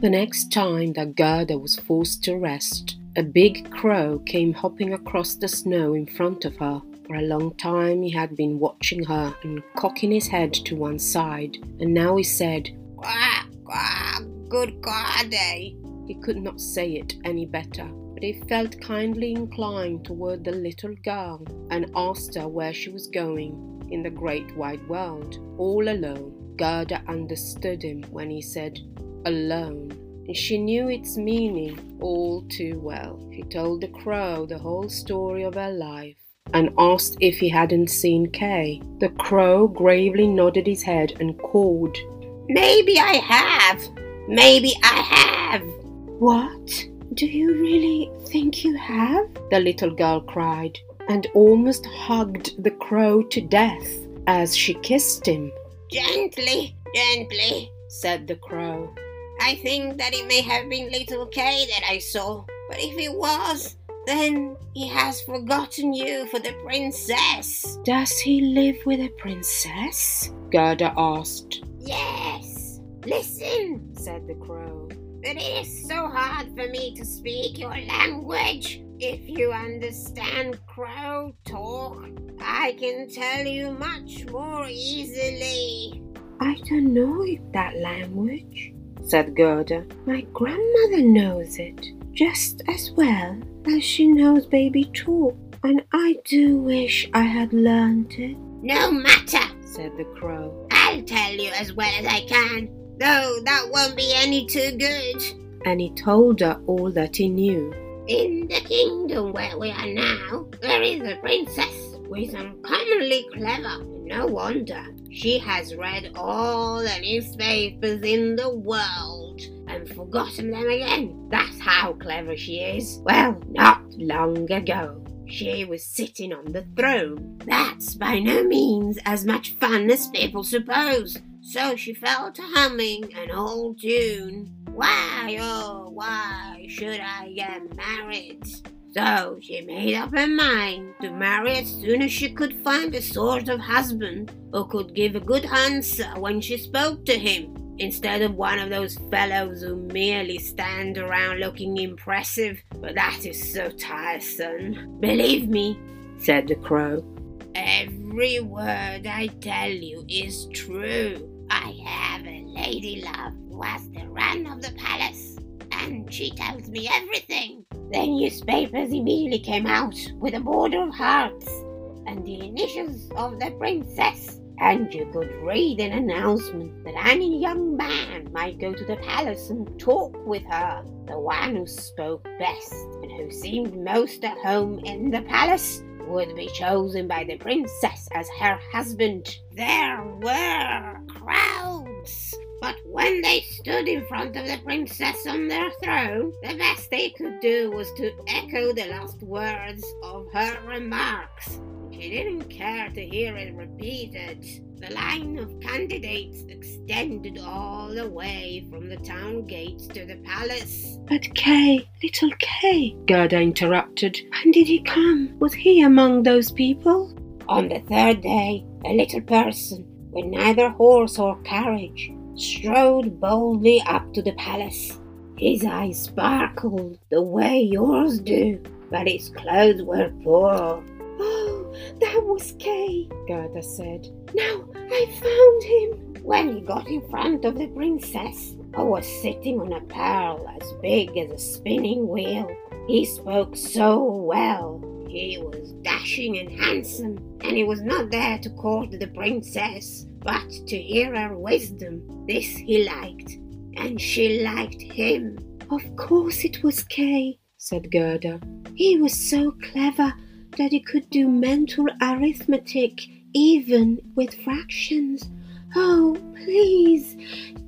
The next time that Gerda was forced to rest, a big crow came hopping across the snow in front of her. For a long time he had been watching her and cocking his head to one side, and now he said, Quack, quack, good eh? He could not say it any better, but he felt kindly inclined toward the little girl and asked her where she was going in the great wide world, all alone. Gerda understood him when he said, alone, and she knew its meaning all too well. She told the crow the whole story of her life and asked if he hadn't seen Kay. The crow gravely nodded his head and called, Maybe I have. Maybe I have. What? Do you really think you have? The little girl cried, and almost hugged the crow to death as she kissed him. Gently, gently, said the crow. I think that it may have been little Kay that I saw, but if it was, then he has forgotten you for the princess. Does he live with a princess? Gerda asked. Yes. Listen, said the crow. But it is so hard for me to speak your language. If you understand crow talk, I can tell you much more easily. I don't know that language, said Gerda. My grandmother knows it just as well as she knows baby talk, and I do wish I had learned it. No matter, said the crow. I'll tell you as well as I can, though that won't be any too good. And he told her all that he knew. In the kingdom where we are now, there is a princess who is uncommonly clever. No wonder she has read all the newspapers in the world and forgotten them again. That's how clever she is. Well, not long ago. She was sitting on the throne. That's by no means as much fun as people suppose. So she fell to humming an old tune. Why, oh, why should I get married? So she made up her mind to marry as soon as she could find a sort of husband who could give a good answer when she spoke to him, instead of one of those fellows who merely stand around looking impressive. But that is so tiresome. Believe me, said the crow, every word I tell you is true. I have a lady love who has the run of the palace, and she tells me everything. The newspapers immediately came out with a border of hearts and the initials of the princess. And you could read an announcement that any young man might go to the palace and talk with her. The one who spoke best and who seemed most at home in the palace would be chosen by the princess as her husband. There were crowds but when they stood in front of the princess on their throne, the best they could do was to echo the last words of her remarks. She didn't care to hear it repeated. The line of candidates extended all the way from the town gates to the palace. But Kay, little Kay, Gerda interrupted. When did he come? Was he among those people? On the third day, a little person with neither horse or carriage strode boldly up to the palace. His eyes sparkled the way yours do, but his clothes were poor. Oh, that was Kay, Gerda said. Now I found him. When he got in front of the princess, who was sitting on a pearl as big as a spinning wheel, he spoke so well. He was dashing and handsome, and he was not there to court the princess, but to hear her wisdom. This he liked, and she liked him. Of course it was Kay, said Gerda. He was so clever that he could do mental arithmetic even with fractions. Oh, please,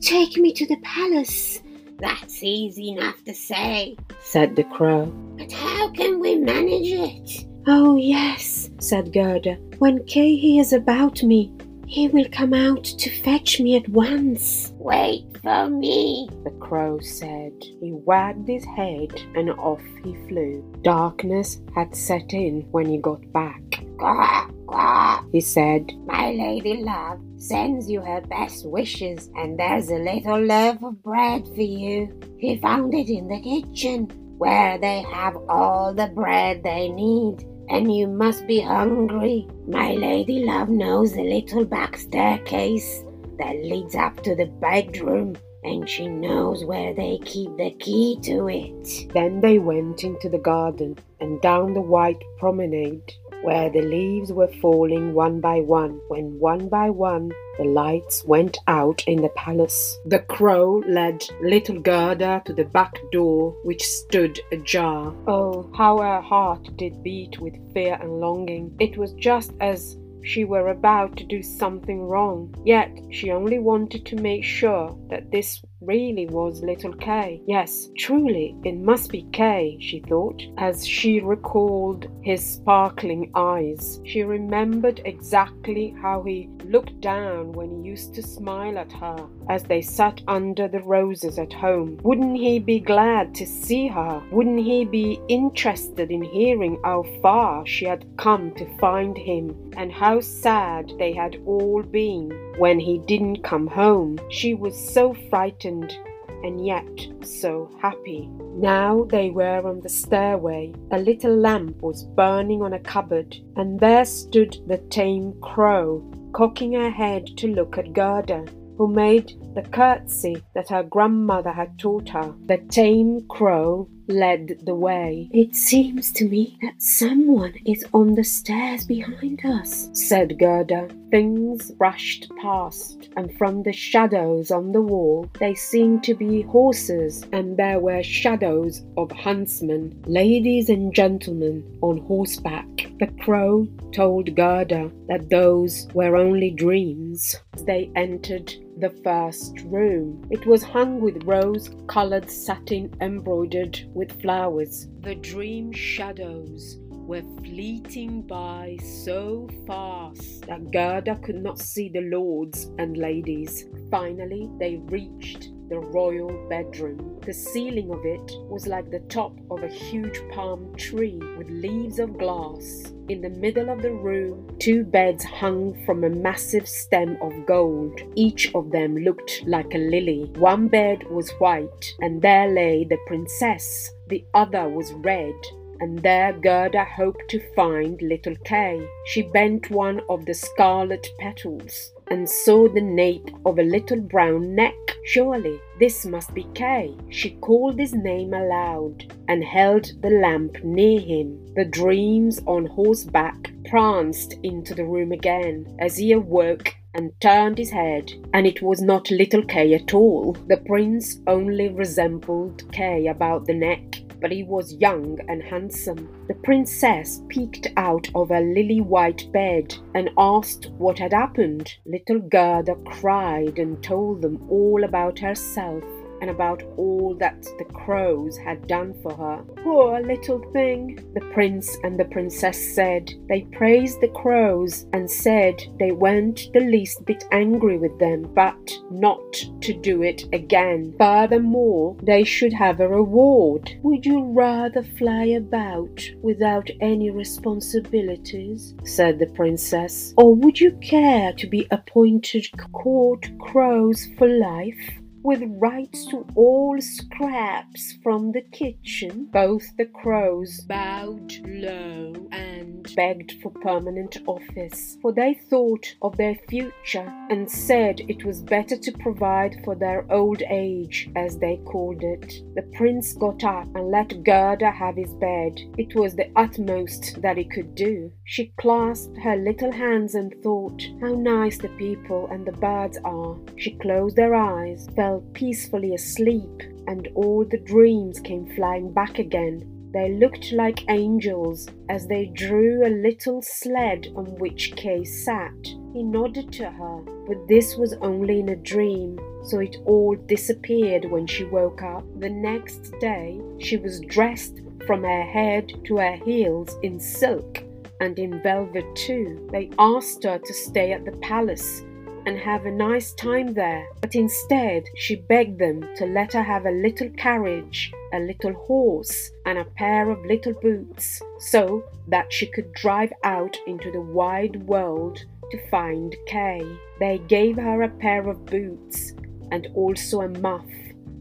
take me to the palace. That's easy enough to say, said the crow. But how can we manage it? Oh, yes, said Gerda. When Kay hears about me, he will come out to fetch me at once. Wait for me, the crow said. He wagged his head and off he flew. Darkness had set in when he got back, Quack, quack, he said. My lady love sends you her best wishes, and there's a little loaf of bread for you. He found it in the kitchen, where they have all the bread they need. And you must be hungry. My lady love knows the little back staircase that leads up to the bedroom and she knows where they keep the key to it. Then they went into the garden and down the white promenade where the leaves were falling one by one, when one by one the lights went out in the palace. The crow led little Gerda to the back door, which stood ajar. Oh, how her heart did beat with fear and longing! It was just as she were about to do something wrong, yet she only wanted to make sure that this really was little Kay. Yes, truly, it must be Kay, she thought, as she recalled his sparkling eyes. She remembered exactly how he looked down when he used to smile at her as they sat under the roses at home. Wouldn't he be glad to see her? Wouldn't he be interested in hearing how far she had come to find him and how sad they had all been when he didn't come home? She was so frightened and yet so happy. Now they were on the stairway. A little lamp was burning on a cupboard, and there stood the tame crow, cocking her head to look at Gerda, who made the curtsy that her grandmother had taught her. The tame crow led the way. It seems to me that someone is on the stairs behind us, said Gerda. Things rushed past, and from the shadows on the wall they seemed to be horses, and there were shadows of huntsmen, ladies and gentlemen on horseback. The crow told Gerda that those were only dreams. They entered the first room. It was hung with rose colored satin embroidered with flowers. The dream shadows were fleeting by so fast that Gerda could not see the lords and ladies. Finally, they reached the royal bedroom. The ceiling of it was like the top of a huge palm tree with leaves of glass. In the middle of the room, two beds hung from a massive stem of gold. Each of them looked like a lily. One bed was white, and there lay the princess. The other was red, and there Gerda hoped to find little Kay. She bent one of the scarlet petals and saw the nape of a little brown neck. Surely this must be Kay. She called his name aloud and held the lamp near him. The dreams on horseback pranced into the room again as he awoke and turned his head, and it was not little Kay at all. The prince only resembled Kay about the neck but he was young and handsome. The princess peeked out of her lily white bed and asked what had happened. Little Gerda cried and told them all about herself and about all that the crows had done for her. Poor little thing, the prince and the princess said. They praised the crows and said they weren't the least bit angry with them, but not to do it again. Furthermore, they should have a reward. Would you rather fly about without any responsibilities? said the princess. Or would you care to be appointed court crows for life? With rights to all scraps from the kitchen. Both the crows bowed low and begged for permanent office, for they thought of their future and said it was better to provide for their old age, as they called it. The prince got up and let Gerda have his bed. It was the utmost that he could do. She clasped her little hands and thought, How nice the people and the birds are. She closed her eyes, fell fell peacefully asleep, and all the dreams came flying back again. They looked like angels as they drew a little sled on which Kay sat. He nodded to her, but this was only in a dream, so it all disappeared when she woke up. The next day, she was dressed from her head to her heels in silk and in velvet too. They asked her to stay at the palace and have a nice time there, but instead she begged them to let her have a little carriage, a little horse, and a pair of little boots, so that she could drive out into the wide world to find Kay. They gave her a pair of boots and also a muff.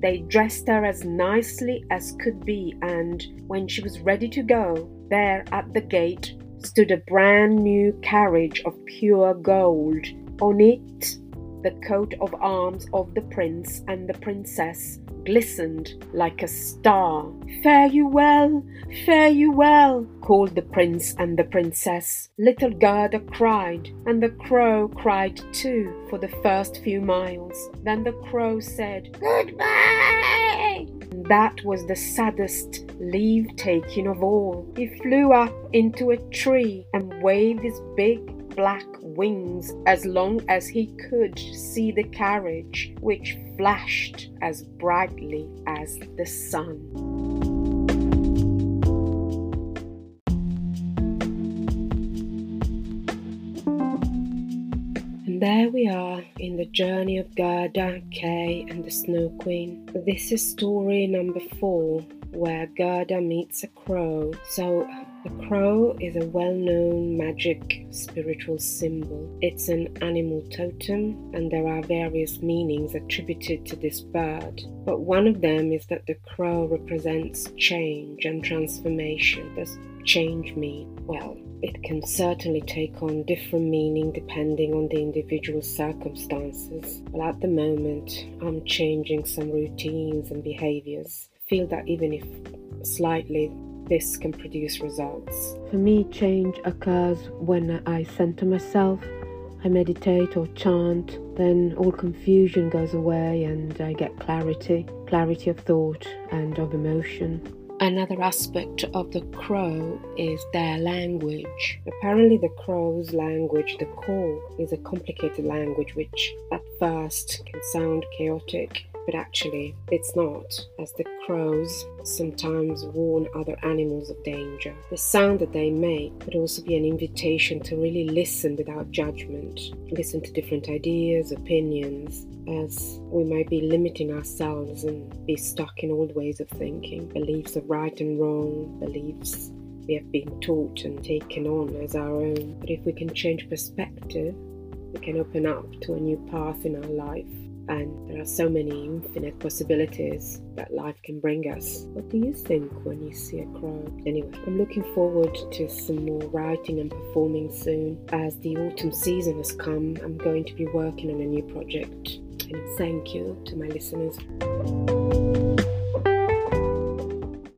They dressed her as nicely as could be, and when she was ready to go, there at the gate stood a brand new carriage of pure gold. On it, the coat of arms of the prince and the princess glistened like a star. Fare you well, fare you well, called the prince and the princess. Little Gerda cried, and the crow cried too for the first few miles. Then the crow said, Goodbye! That was the saddest leave taking of all. He flew up into a tree and waved his big black wings as long as he could see the carriage, which flashed as brightly as the sun. And there we are in the journey of Gerda, Kay, and the Snow Queen. This is story number four, where Gerda meets a crow. So, the crow is a well known magic spiritual symbol. It's an animal totem, and there are various meanings attributed to this bird. But one of them is that the crow represents change and transformation. Does change mean? Well, it can certainly take on different meaning depending on the individual circumstances. But at the moment, I'm changing some routines and behaviors. Feel that even if slightly this can produce results. For me, change occurs when I center myself, I meditate or chant, then all confusion goes away and I get clarity clarity of thought and of emotion. Another aspect of the crow is their language. Apparently, the crow's language, the call, is a complicated language which at first can sound chaotic but actually it's not, as the crows sometimes warn other animals of danger. The sound that they make could also be an invitation to really listen without judgment, listen to different ideas, opinions, as we might be limiting ourselves and be stuck in old ways of thinking, beliefs of right and wrong, beliefs we have been taught and taken on as our own. But if we can change perspective, we can open up to a new path in our life and there are so many infinite possibilities that life can bring us. What do you think when you see a crow? Anyway, I'm looking forward to some more writing and performing soon. As the autumn season has come, I'm going to be working on a new project. And thank you to my listeners.